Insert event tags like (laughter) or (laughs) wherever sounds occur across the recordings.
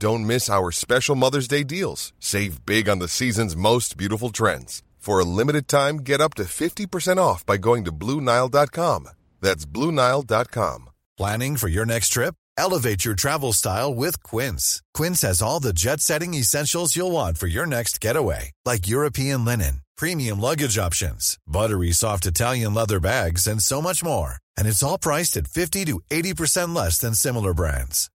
Don't miss our special Mother's Day deals. Save big on the season's most beautiful trends. For a limited time, get up to 50% off by going to Bluenile.com. That's Bluenile.com. Planning for your next trip? Elevate your travel style with Quince. Quince has all the jet setting essentials you'll want for your next getaway, like European linen, premium luggage options, buttery soft Italian leather bags, and so much more. And it's all priced at 50 to 80% less than similar brands.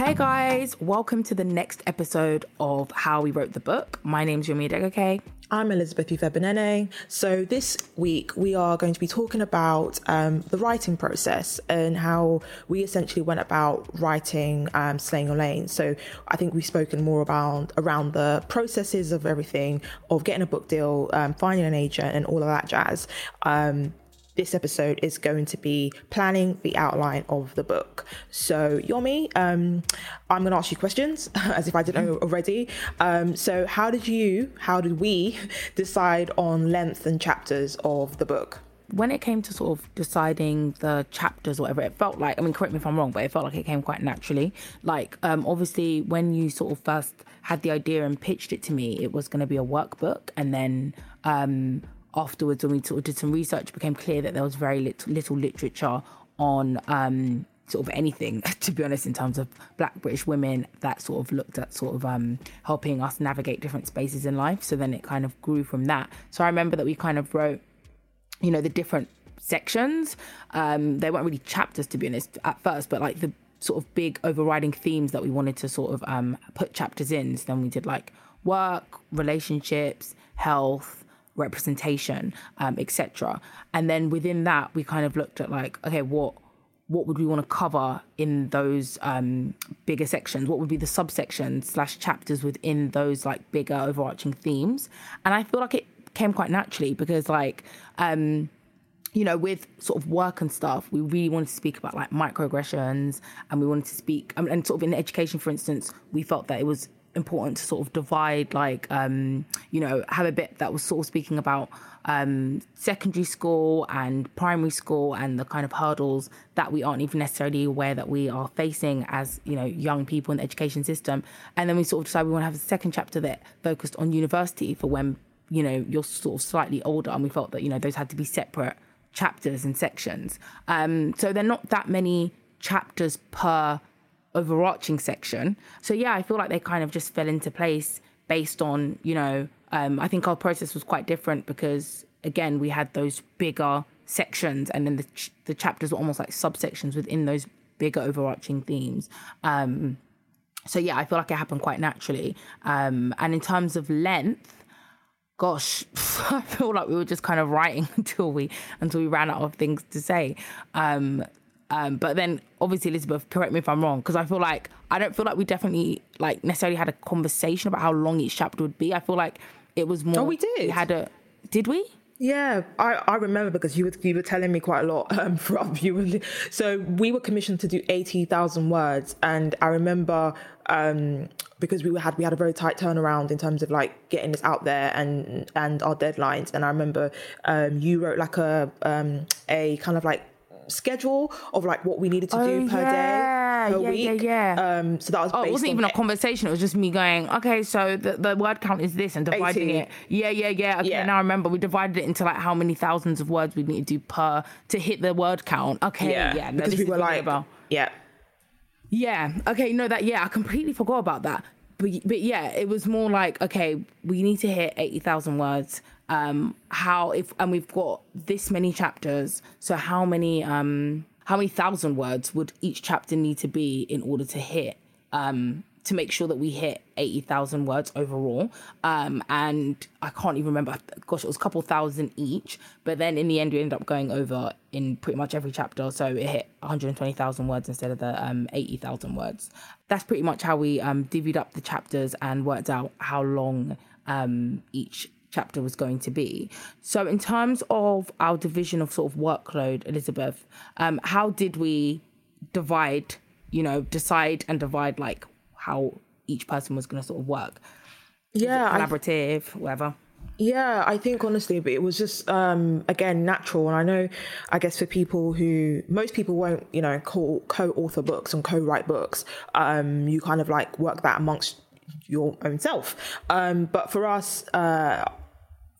Hey guys, welcome to the next episode of How We Wrote the Book. My name's Yomi Adegoke. I'm Elizabeth Uviebinené. So this week we are going to be talking about um, the writing process and how we essentially went about writing um, Slay In Your Lane. So I think we've spoken more about around the processes of everything, of getting a book deal, um, finding an agent, and all of that jazz. Um, this episode is going to be planning the outline of the book. So, Yomi, um, I'm going to ask you questions (laughs) as if I didn't know already. Um, so, how did you, how did we (laughs) decide on length and chapters of the book? When it came to sort of deciding the chapters whatever, it felt like, I mean, correct me if I'm wrong, but it felt like it came quite naturally. Like, um, obviously, when you sort of first had the idea and pitched it to me, it was going to be a workbook. And then, um, afterwards, when we sort of did some research, it became clear that there was very little, little literature on um, sort of anything, (laughs) to be honest, in terms of Black British women that sort of looked at sort of um, helping us navigate different spaces in life. So then it kind of grew from that. So I remember that we kind of wrote, you know, the different sections. Um, they weren't really chapters, to be honest, at first, but like the sort of big overriding themes that we wanted to sort of um, put chapters in. So then we did like work, relationships, health, representation, um, etc. And then within that, we kind of looked at like, okay, what what would we want to cover in those um, bigger sections? What would be the subsections slash chapters within those like bigger overarching themes? And I feel like it came quite naturally because like um, you know, with sort of work and stuff, we really wanted to speak about like microaggressions and we wanted to speak, um, and sort of in education, for instance, we felt that it was important to sort of divide like um you know have a bit that was sort of speaking about um secondary school and primary school and the kind of hurdles that we aren't even necessarily aware that we are facing as you know young people in the education system. And then we sort of decided we want to have a second chapter that focused on university for when you know you're sort of slightly older and we felt that you know those had to be separate chapters and sections. Um so they're not that many chapters per overarching section. So yeah, I feel like they kind of just fell into place based on, you know, um, I think our process was quite different because again, we had those bigger sections and then the, ch- the chapters were almost like subsections within those bigger overarching themes. Um, so yeah, I feel like it happened quite naturally. Um, and in terms of length, gosh, (laughs) I feel like we were just kind of writing (laughs) until we until we ran out of things to say. Um, Um, but then obviously Elizabeth, correct me if I'm wrong, because I feel like I don't feel like we definitely like necessarily had a conversation about how long each chapter would be. I feel like it was more. Oh, we did. We had a. Did we? Yeah, I, I remember because you were you were telling me quite a lot (laughs) um, from you. Were, so we were commissioned to do eighty thousand words, and I remember um, because we had we had a very tight turnaround in terms of like getting this out there and and our deadlines. And I remember um, you wrote like a um, a kind of like schedule of like what we needed to Oh, do per yeah, day per yeah, week. yeah, yeah. Um, so that was Oh, it wasn't even a conversation. It was just me going, okay, so the, the word count is this and dividing 80. it. Yeah, yeah, yeah. Okay, Yeah. now I remember we divided it into like how many thousands of words we need to do per to hit the word count. Okay, yeah. yeah, no, because we were like yeah. Yeah. Okay. No, that. Yeah, I completely forgot about that. But but yeah, it was more like okay, we need to hit eighty thousand words. Um, how if and we've got this many chapters. So how many um how many thousand words would each chapter need to be in order to hit um to make sure that we hit 80,000 words overall. Um, and I can't even remember, gosh, it was a couple thousand each. But then in the end, we ended up going over in pretty much every chapter. So it hit 120,000 words instead of the um, 80,000 words. That's pretty much how we um, divvied up the chapters and worked out how long um, each chapter was going to be. So, in terms of our division of sort of workload, Elizabeth, um, how did we divide, you know, decide and divide like how each person was going to sort of work? Yeah, I Collaborative, whatever. Yeah, I think honestly, but it was just um, again natural, and I know, I guess for people who most people won't, you know, co co-author books and co-write books, um, you kind of like work that amongst your own self. Um, but for us, uh,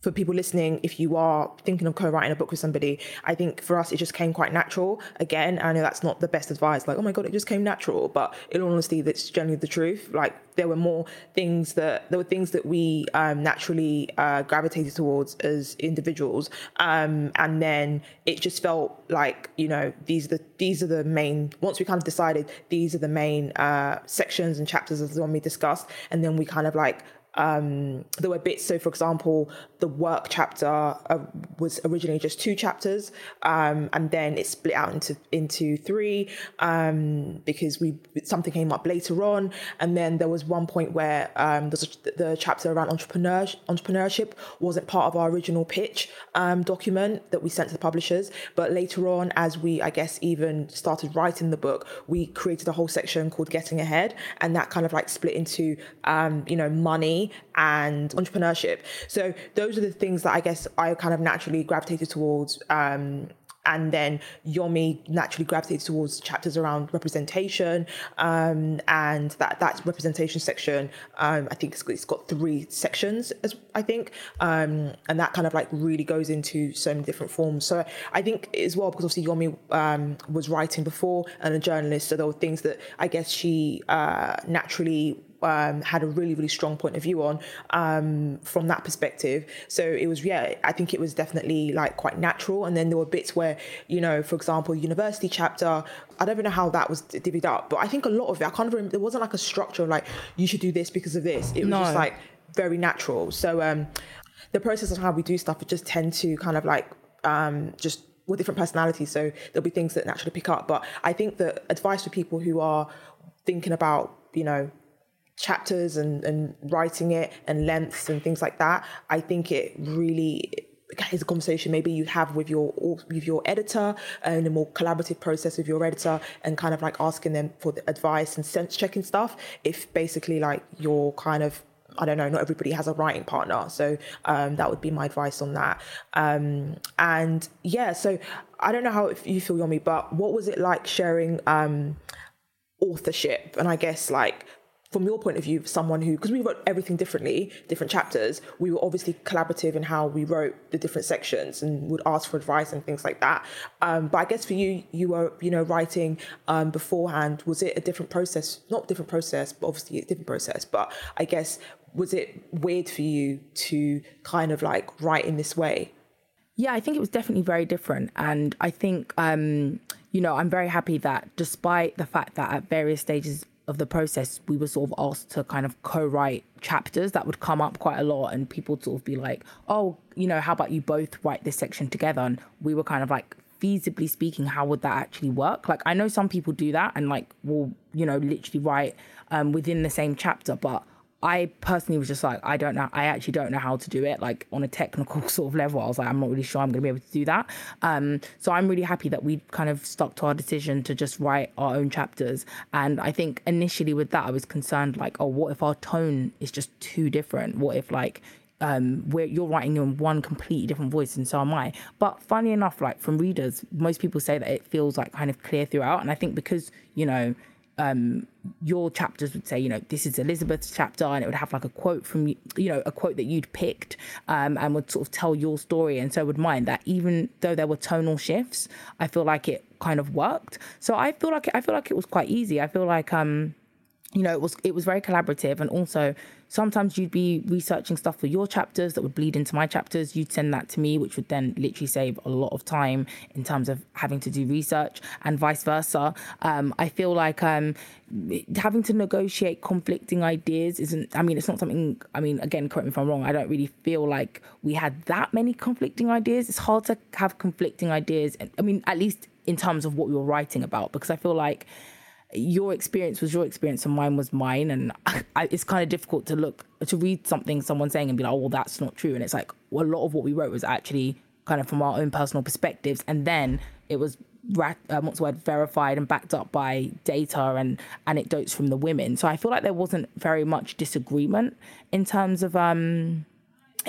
for people listening, if you are thinking of co-writing a book with somebody, I think for us it just came quite natural. Again, I know that's not the best advice. Like, oh my god, it just came natural. But in honesty, that's generally the truth. Like, there were more things that there were things that we um, naturally uh, gravitated towards as individuals, um, and then it just felt like you know these are the these are the main. Once we kind of decided these are the main uh, sections and chapters as the one we discussed, and then we kind of like um, there were bits. So, for example, the work chapter uh, was originally just two chapters, um, and then it split out into into three um, because we something came up later on, and then there was one point where um, a, the chapter around entrepreneur, entrepreneurship wasn't part of our original pitch um, document that we sent to the publishers, but later on, as we I guess even started writing the book, we created a whole section called Getting Ahead, and that kind of like split into um, you know money and entrepreneurship. So those are the things that I guess I kind of naturally gravitated towards. Um, and then Yomi naturally gravitated towards chapters around representation, um, and that that representation section, um, I think it's, it's got three sections, as I think, um, and that kind of like really goes into so many different forms. So I think as well because obviously Yomi um, was writing before and a journalist, so there were things that I guess she uh, naturally um, had a really really strong point of view on um, from that perspective. So it was yeah, I think it was definitely like quite natural. And then there were bits where you know, for example, university chapter. I don't even know how that was divvied up, but I think a lot of it. I can't remember. There wasn't like a structure of like you should do this because of this. It was just like very natural. So um, the process of how we do stuff, we just tend to kind of like um, just with different personalities. So there'll be things that naturally pick up. But I think the advice for people who are thinking about you know chapters and, and writing it and lengths and things like that, I think it really is a conversation maybe you have with your with your editor and a more collaborative process with your editor and kind of like asking them for the advice and sense checking stuff if basically like you're kind of I don't know, not everybody has a writing partner. So um, that would be my advice on that. Um, and yeah, so I don't know how you feel, Yomi, but what was it like sharing um, authorship? And I guess like from your point of view, someone who, because we wrote everything differently, different chapters, we were obviously collaborative in how we wrote the different sections and would ask for advice and things like that. Um, but I guess for you, you were, you know, writing um, beforehand. Was it a different process? Not different process, but obviously a different process. But I guess, was it weird for you to kind of like write in this way? Yeah, I think it was definitely very different. And I think, um, you know, I'm very happy that despite the fact that at various stages of the process, we were sort of asked to kind of co write chapters that would come up quite a lot. And people sort of be like, oh, you know, how about you both write this section together? And we were kind of like feasibly speaking, how would that actually work? Like, I know some people do that and like will, you know, literally write um, within the same chapter, but I personally was just like, I don't know. I actually don't know how to do it. Like on a technical (laughs) sort of level, I was like, I'm not really sure I'm going to be able to do that. Um, so I'm really happy that we kind of stuck to our decision to just write our own chapters. And I think initially with that, I was concerned like, oh, what if our tone is just too different? What if like um, where you're writing in one completely different voice and so am I. But funny enough, like from readers, most people say that it feels like kind of clear throughout. And I think because, you know, um, your chapters would say, you know, this is Elizabeth's chapter, and it would have like a quote from, you know, a quote that you'd picked, um, and would sort of tell your story. And so would mine. That even though there were tonal shifts, I feel like it kind of worked. So I feel like I feel like it was quite easy. I feel like um, you know, it was it was very collaborative, and also sometimes you'd be researching stuff for your chapters that would bleed into my chapters. You'd send that to me, which would then literally save a lot of time in terms of having to do research, and vice versa. Um, I feel like um, having to negotiate conflicting ideas isn't. I mean, it's not something. I mean, again, correct me if I'm wrong. I don't really feel like we had that many conflicting ideas. It's hard to have conflicting ideas. I mean, at least in terms of what we were writing about, because I feel like your experience was your experience and mine was mine. And (laughs) I, it's kind of difficult to look to read something someone's saying and be like oh well that's not true. And it's like well, a lot of what we wrote was actually kind of from our own personal perspectives. And then it was um, what's the word verified and backed up by data and anecdotes from the women. So i feel like there wasn't very much disagreement in terms of um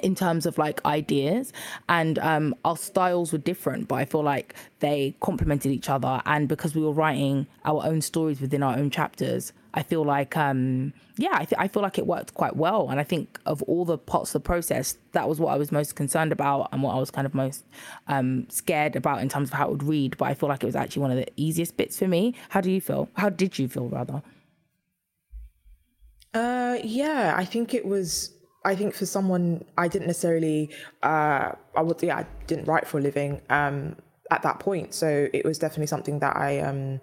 in terms of like ideas and um, our styles were different but i feel like they complemented each other and because we were writing our own stories within our own chapters i feel like um, yeah I, th- I feel like it worked quite well and i think of all the parts of the process that was what i was most concerned about and what i was kind of most um, scared about in terms of how it would read but i feel like it was actually one of the easiest bits for me. How do you feel? How did you feel rather? Uh yeah i think it was I think for someone, I didn't necessarily, uh, I would, yeah, I didn't write for a living um, at that point. So it was definitely something that I um,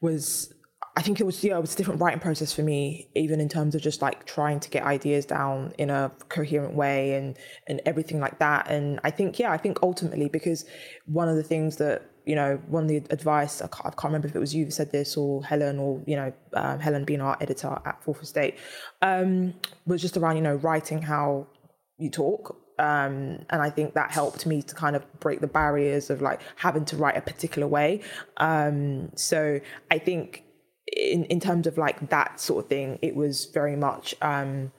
was, I think it was, yeah, it was a different writing process for me, even in terms of just like trying to get ideas down in a coherent way and, and everything like that. And I think, yeah, I think ultimately, because one of the things that you know, one of the advice, I can't, I can't, remember if it was you who said this or Helen or, you know, um, Helen being our editor at Fourth Estate, um, was just around, you know, writing how you talk. Um, and I think that helped me to kind of break the barriers of like having to write a particular way. Um, so I think in, in terms of like that sort of thing, it was very much, um,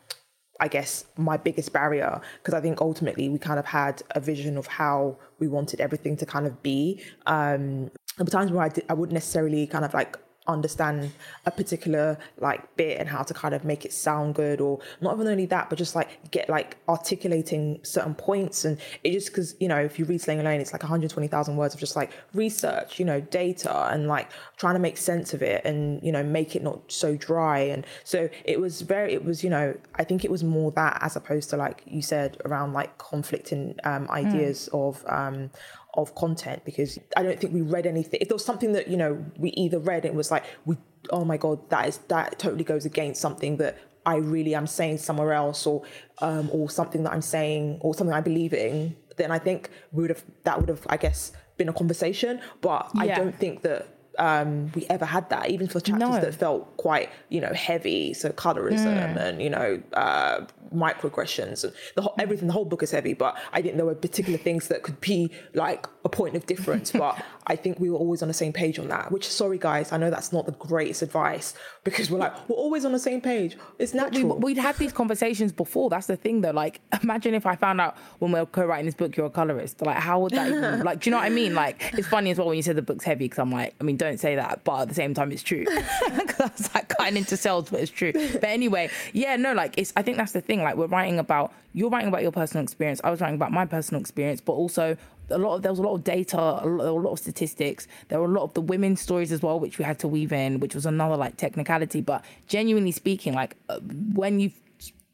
I guess, my biggest barrier because I think ultimately we kind of had a vision of how we wanted everything to kind of be. Um, there were times where I, did, I wouldn't necessarily kind of like understand a particular like bit and how to kind of make it sound good or not even only that but just like get like articulating certain points and it just because you know if you read Slay In Your Lane it's like 120,000 words of just like research you know data and like trying to make sense of it and you know make it not so dry and so it was very it was you know I think it was more that as opposed to like you said around like conflicting um, ideas mm. of um, of content because I don't think we read anything. If there was something that you know we either read, it was like we, oh my god, that is that totally goes against something that I really am saying somewhere else, or um, or something that I'm saying, or something I believe in. Then I think we would have that would have I guess been a conversation. But yeah. I don't think that um, we ever had that, even for chapters no. that felt quite, you know, heavy. So colorism mm. and you know, uh, microaggressions and the whole, everything. The whole book is heavy, but I didn't know particular things that could be like a point of difference. (laughs) but I think we were always on the same page on that. Which, sorry guys, I know that's not the greatest advice because we're like we're always on the same page. It's natural. We, would had these conversations before. That's the thing, though. Like, (laughs) imagine if I found out when we were co-writing this book, you're a colorist. Like, how would that even, like? Do you know what I mean? Like, it's funny as well when you said the book's heavy because I'm like, I mean, don't say that, but at the same time, it's true. (laughs) Because I was like cutting into cells, but it's true. But anyway, yeah, no, like it's. I think that's the thing. Like, we're writing about you're writing about your personal experience. I was writing about my personal experience, but also a lot of there was a lot of data, a lot, a lot, of statistics. There were a lot of the women's stories as well, which we had to weave in, which was another like technicality. But genuinely speaking, like uh, when you've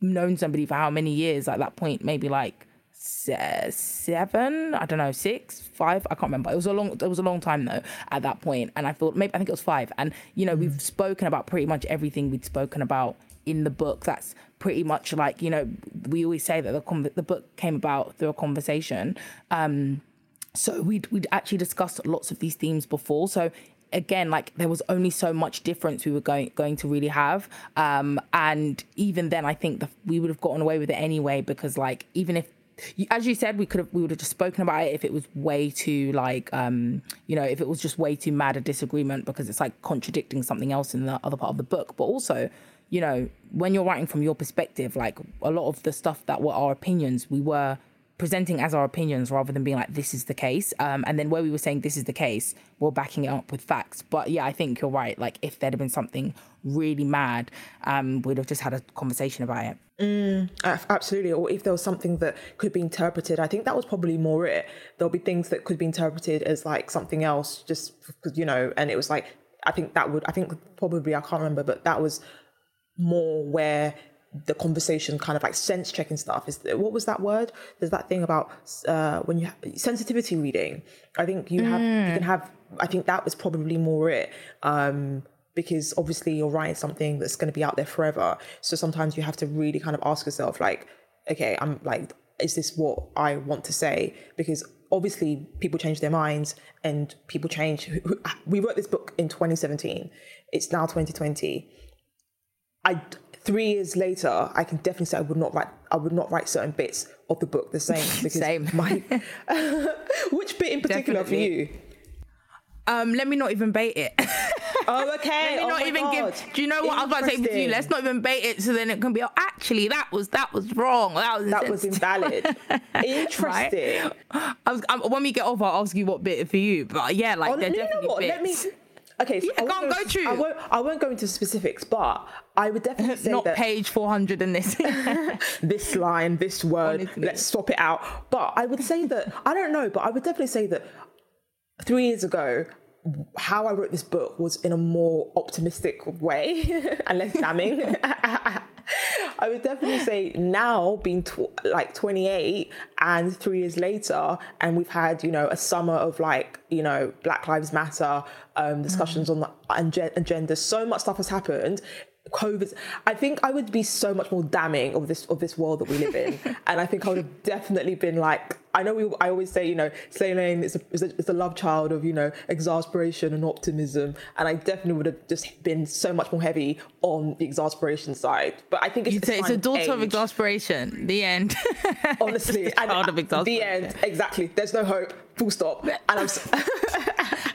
known somebody for how many years, at that point, maybe like seven, I don't know, six, five, I can't remember. It was a long, it was a long time though at that point, and I thought maybe I think it was five. And you know, mm. we've spoken about pretty much everything we'd spoken about in the book. That's pretty much like you know we always say that the the book came about through a conversation. Um, so we'd we'd actually discussed lots of these themes before. So again, like there was only so much difference we were going going to really have, um, and even then, I think the, we would have gotten away with it anyway because like even if as you said, we could have we would have just spoken about it if it was way too like um, you know if it was just way too mad a disagreement because it's like contradicting something else in the other part of the book. But also, you know, when you're writing from your perspective, like a lot of the stuff that were our opinions, we were presenting as our opinions rather than being like this is the case. Um, and then where we were saying this is the case we're backing it up with facts. But yeah i think you're right. Like if there'd have been something really mad um, we'd have just had a conversation about it. Mm, absolutely. Or if there was something that could be interpreted i think that was probably more it. There'll be things that could be interpreted as like something else just because you know and it was like i think that would i think probably i can't remember but that was more where the conversation kind of like sense checking stuff. Is what was that word? There's that thing about uh when you have sensitivity reading. I think you have mm. you can have i think that was probably more it um because obviously you're writing something that's going to be out there forever. So sometimes you have to really kind of ask yourself like okay i'm like is this what i want to say? Because obviously people change their minds and people change we wrote this book in 2017 it's now 2020 I three years later, I can definitely say I would not write. I would not write certain bits of the book the same (laughs) because same. my (laughs) (laughs) which bit in particular definitely. for you? Um, let me not even bait it. oh, okay. Let me oh not even God. give. Do you know what I was about to say to you? Let's not even bait it, so then it can be. Oh, actually, that was that was wrong. That was that was invalid. Interesting. Right? I was, um, when we get off, I'll ask you what bit for you. But yeah, like oh, they're definitely bits. Let me Okay, so yeah, I go, go through. I won't, I won't go into specifics, but I would definitely (laughs) say not that page 400 in this. (laughs) this line, this word, Honestly. let's swap it out. But I would say that, I don't know, but I would definitely say that three years ago, how I wrote this book was in a more optimistic way (laughs) and less damning. (laughs) I would definitely say now being tw- like 28 and three years later, and we've had, you know, a summer of like, you know, Black Lives Matter um, discussions mm. on the agenda. So much stuff has happened. COVID. I think I would be so much more damning of this of this world that we live in, (laughs) and I think I would have definitely been like. I know we. I always say, you know, Slay Lane is a, is a, is a love child of you know exasperation and optimism, and I definitely would have just been so much more heavy on the exasperation side. But I think it's, it's, a daughter age. of exasperation. The end. (laughs) Honestly, and, of exasperation. The end. Exactly. There's no hope. Full stop. And I'm. (laughs)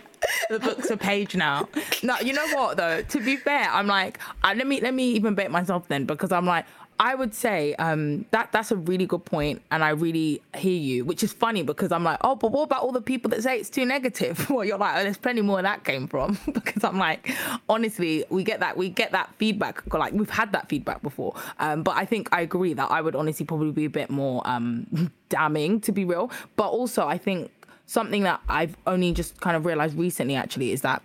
the book's a page now. No, you know what though? To be fair, I'm like, uh, let me let me even bait myself then because I'm like, I would say um, that that's a really good point, and I really hear you. Which is funny because I'm like, oh, but what about all the people that say it's too negative? (laughs) well, you're like, oh, there's plenty more that came from (laughs) because I'm like, honestly, we get that we get that feedback. Like we've had that feedback before, um, but I think I agree that I would honestly probably be a bit more um, (laughs) damning to be real. But also, I think something that I've only just kind of realized recently actually is that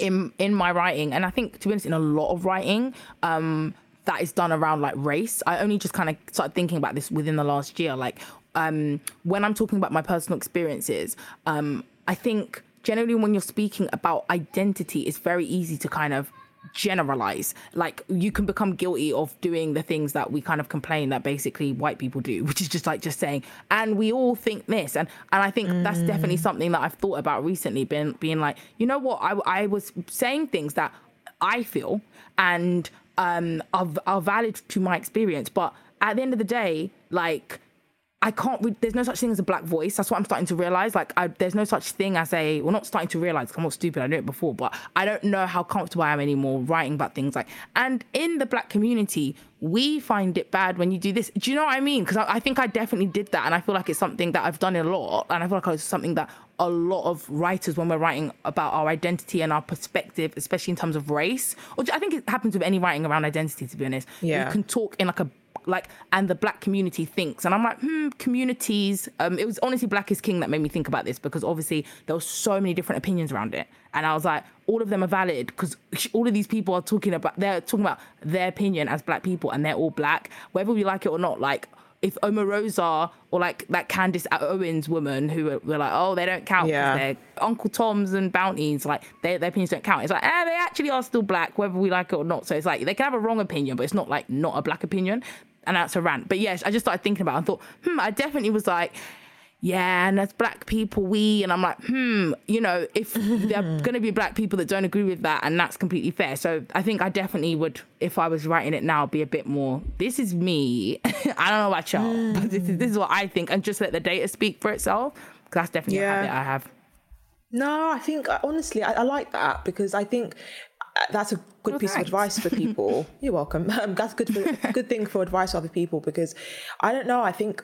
in in my writing, and I think to be honest, in a lot of writing, um, that is done around like race. I only just kind of started thinking about this within the last year. Like um, when I'm talking about my personal experiences, um, I think generally when you're speaking about identity, it's very easy to kind of generalize. Like you can become guilty of doing the things that we kind of complain that basically white people do, (laughs) which is just like just saying, and we all think this. And and I think mm. that's definitely something that I've thought about recently, being being like, you know what, I I was saying things that I feel and um are, are valid to my experience, but at the end of the day, like I can't. Re- there's no such thing as a black voice. That's what I'm starting to realize. Like, I, there's no such thing as a. Well, not starting to realize. I'm not stupid. I knew it before, but I don't know how comfortable I am anymore writing about things like. And in the black community, we find it bad when you do this. Do you know what I mean? Because I, I, think I definitely did that, and I feel like it's something that I've done a lot, and I feel like it's something that a lot of writers, when we're writing about our identity and our perspective, especially in terms of race, or I think it happens with any writing around identity. To be honest, yeah, you can talk in like a like and the black community thinks and i'm like hmm communities um it was honestly black is king that made me think about this because obviously there were so many different opinions around it and i was like all of them are valid because all of these people are talking about they're talking about their opinion as black people and they're all black whether we like it or not like if Omarosa or like that Candace Owens woman who were, were like, oh, they don't count yeah. they're Uncle Tom's and Bounties, like they, their opinions don't count. It's like, ah, they actually are still black, whether we like it or not. So it's like they can have a wrong opinion, but it's not like not a black opinion and that's a rant. But yes, I just started thinking about it and thought, hmm, I definitely was like, yeah, and as black people, we, and I'm like, hmm, you know, if (laughs) there are going to be black people that don't agree with that, and that's completely fair. So I think I definitely would, if I was writing it now, be a bit more, this is me. (laughs) I don't know about y'all, but this is, this is what I think, and just let the data speak for itself. Because that's definitely yeah. a habit I have. No, I think honestly, I, I like that because I think that's a good oh, piece thanks. of advice for (laughs) people. You're welcome. (laughs) Um, that's good for (laughs) good thing for advice for other people because I don't know. I think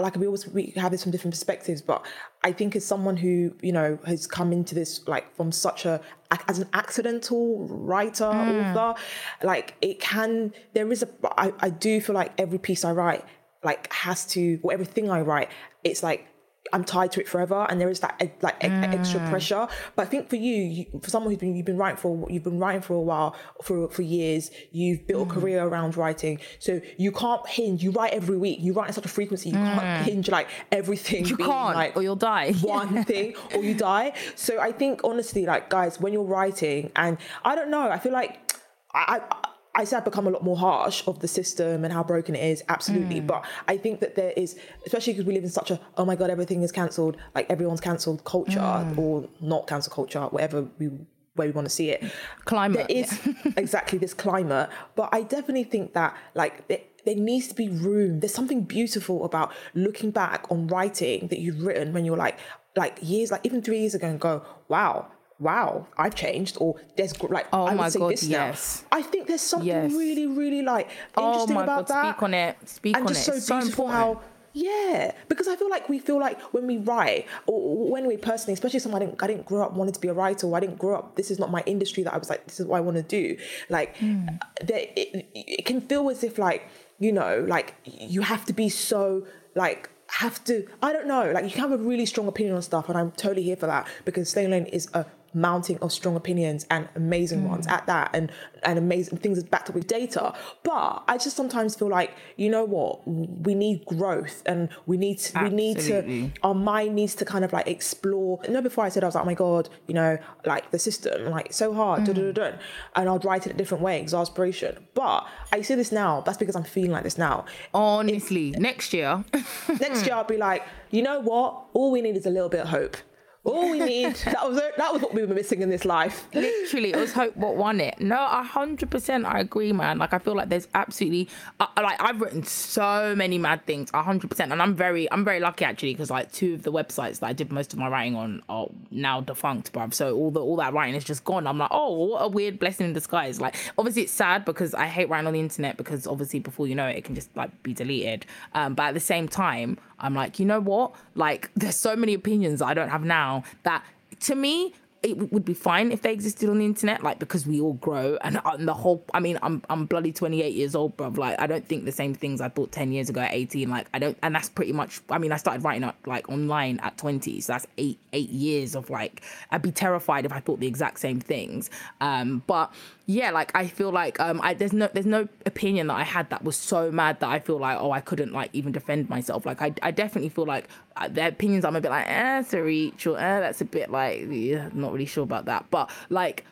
like we always we have this from different perspectives, but I think as someone who you know has come into this like from such a as an accidental writer mm. author, like it can there is a I, I do feel like every piece I write like has to or everything I write it's like I'm tied to it forever, and there is that like mm. extra pressure. But I think for you, you, for someone who's been you've been writing for you've been writing for a while for for years, you've built mm. a career around writing, so you can't hinge. You write every week. You write in such a frequency. You mm. can't hinge like everything. You can't, like or you'll die. (laughs) one thing, or you die. So I think honestly, like guys, when you're writing, and I don't know, I feel like I, I I say I've become a lot more harsh of the system and how broken it is, absolutely. Mm. But I think that there is, especially because we live in such a, oh my God, everything is cancelled, like everyone's cancelled culture mm. or not cancel culture, whatever we where we want to see it. Climate. There is yeah. (laughs) exactly this climate. But I definitely think that like it, there needs to be room. There's something beautiful about looking back on writing that you've written when you're like, like years, like even three years ago and go, wow, wow, I've changed, or there's like oh I my would say god, this yes. now. I think there's something yes. really, really like interesting oh about god, that. Speak on it. Speak and on just it. so beautiful so how yeah, because I feel like we feel like when we write, or when we personally, especially someone I didn't, I didn't grow up wanting to be a writer, or I didn't grow up. This is not my industry that I was like, this is what I want to do. Like, mm. there, it, it can feel as if like you know, like you have to be so like have to. I don't know. Like you can have a really strong opinion on stuff, and I'm totally here for that because Slaying Lane is a mounting of strong opinions and amazing mm. ones at that and and amazing things backed up with data. But i just sometimes feel like you know what? We need growth and we need to, we need to our mind needs to kind of like explore. You know before i said i was like oh my god you know like the system like so hard mm. and i'll write it a different way exasperation. But i see this now that's because i'm feeling like this now. Honestly if, next year. (laughs) Next year i'll be like you know what? All we need is a little bit of hope all we need that was that was what we were missing in this life. Literally, it was hope what won it. No, hundred percent, I agree, man. Like I feel like there's absolutely uh, like I've written so many mad things, hundred percent, and I'm very I'm very lucky actually because like two of the websites that I did most of my writing on are now defunct, bruv. So all the all that writing is just gone. I'm like, oh, what a weird blessing in disguise. Like obviously it's sad because I hate writing on the internet because obviously before you know it, it can just like be deleted. Um, but at the same time, I'm like, you know what? Like, (laughs) there's so many opinions I don't have now that to me, it would be fine if they existed on the internet, like because we all grow and, uh, and the whole. I mean, I'm I'm bloody 28 years old, bro. Like I don't think the same things I thought 10 years ago at 18. Like I don't, and that's pretty much. I mean, I started writing up like online at 20, so that's eight eight years of like. I'd be terrified if I thought the exact same things. Um, but yeah, like I feel like um, I there's no there's no opinion that I had that was so mad that I feel like oh I couldn't like even defend myself. Like I I definitely feel like uh, the opinions I'm a bit like eh, a reach or eh, that's a bit like yeah, not really sure about that. But like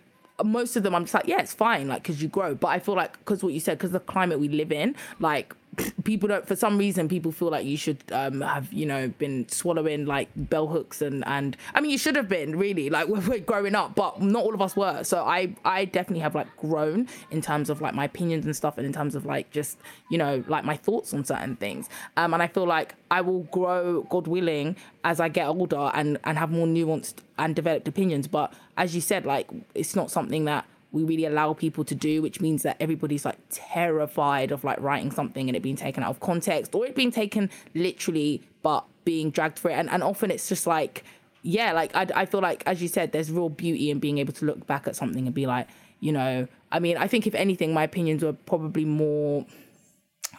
most of them I'm just like yeah it's fine like because you grow. But I feel like because what you said because the climate we live in like people don't for some reason people feel like you should um, have you know been swallowing like bell hooks and and i mean you should have been really like (laughs) we're, we're growing up but not all of us were. So i i definitely have like grown in terms of like my opinions and stuff and in terms of like just you know like my thoughts on certain things. Um and i feel like i will grow god willing as i get older and and have more nuanced and developed opinions. But as you said like it's not something that we really allow people to do, which means that everybody's like terrified of like writing something and it being taken out of context or it being taken literally, but being dragged for it. And, and often it's just like, yeah, like I, I feel like, as you said, there's real beauty in being able to look back at something and be like, you know, I mean, I think if anything, my opinions were probably more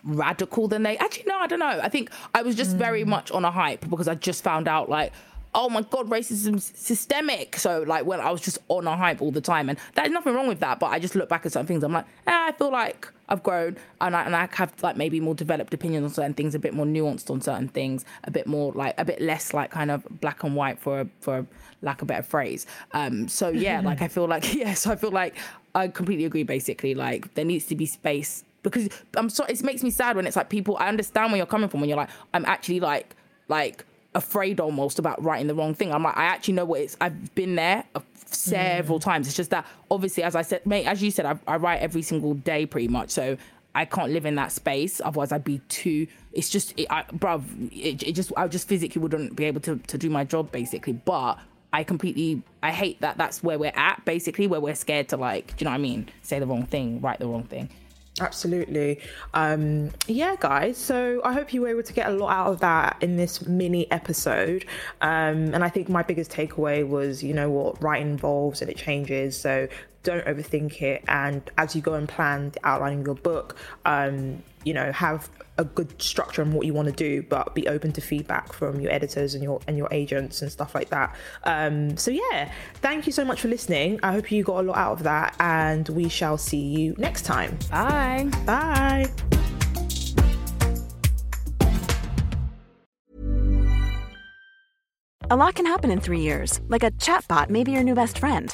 radical than they actually no i don't know i think i was just mm. very much on a hype because i just found out like oh my god, racism's systemic. So like when I was just on a hype all the time, and there's nothing wrong with that. But I just look back at certain things. I'm like, eh, I feel like I've grown, and I and I have like maybe more developed opinions on certain things, a bit more nuanced on certain things, a bit more like a bit less like kind of black and white for for lack of a better phrase. Um, so (laughs) yeah, like I feel like (laughs) yeah, so I feel like I completely agree. Basically, like there needs to be space because I'm sorry, it makes me sad when it's like people. I understand where you're coming from when you're like, I'm actually like like afraid almost about writing the wrong thing. I'm like, I actually know what it's. I've been there several mm. times. It's just that obviously, as I said, mate, as you said, I, I write every single day pretty much. So I can't live in that space. Otherwise, I'd be too. It's just, it, I, bruv, it, it just, I just physically wouldn't be able to to do my job basically. But I completely, I hate that. That's where we're at basically, where we're scared to like, do you know what I mean? Say the wrong thing, write the wrong thing. Absolutely. Um, yeah, guys. So I hope you were able to get a lot out of that in this mini episode. Um, and I think my biggest takeaway was, you know, what writing involves and it changes. So don't overthink it. And as you go and plan the outlining of your book, um, you know, have a good structure on what you want to do, but be open to feedback from your editors and your and your agents and stuff like that. Um, so yeah, thank you so much for listening. I hope you got a lot out of that, and we shall see you next time. Bye. Bye. A lot can happen in three years, like a chatbot may be your new best friend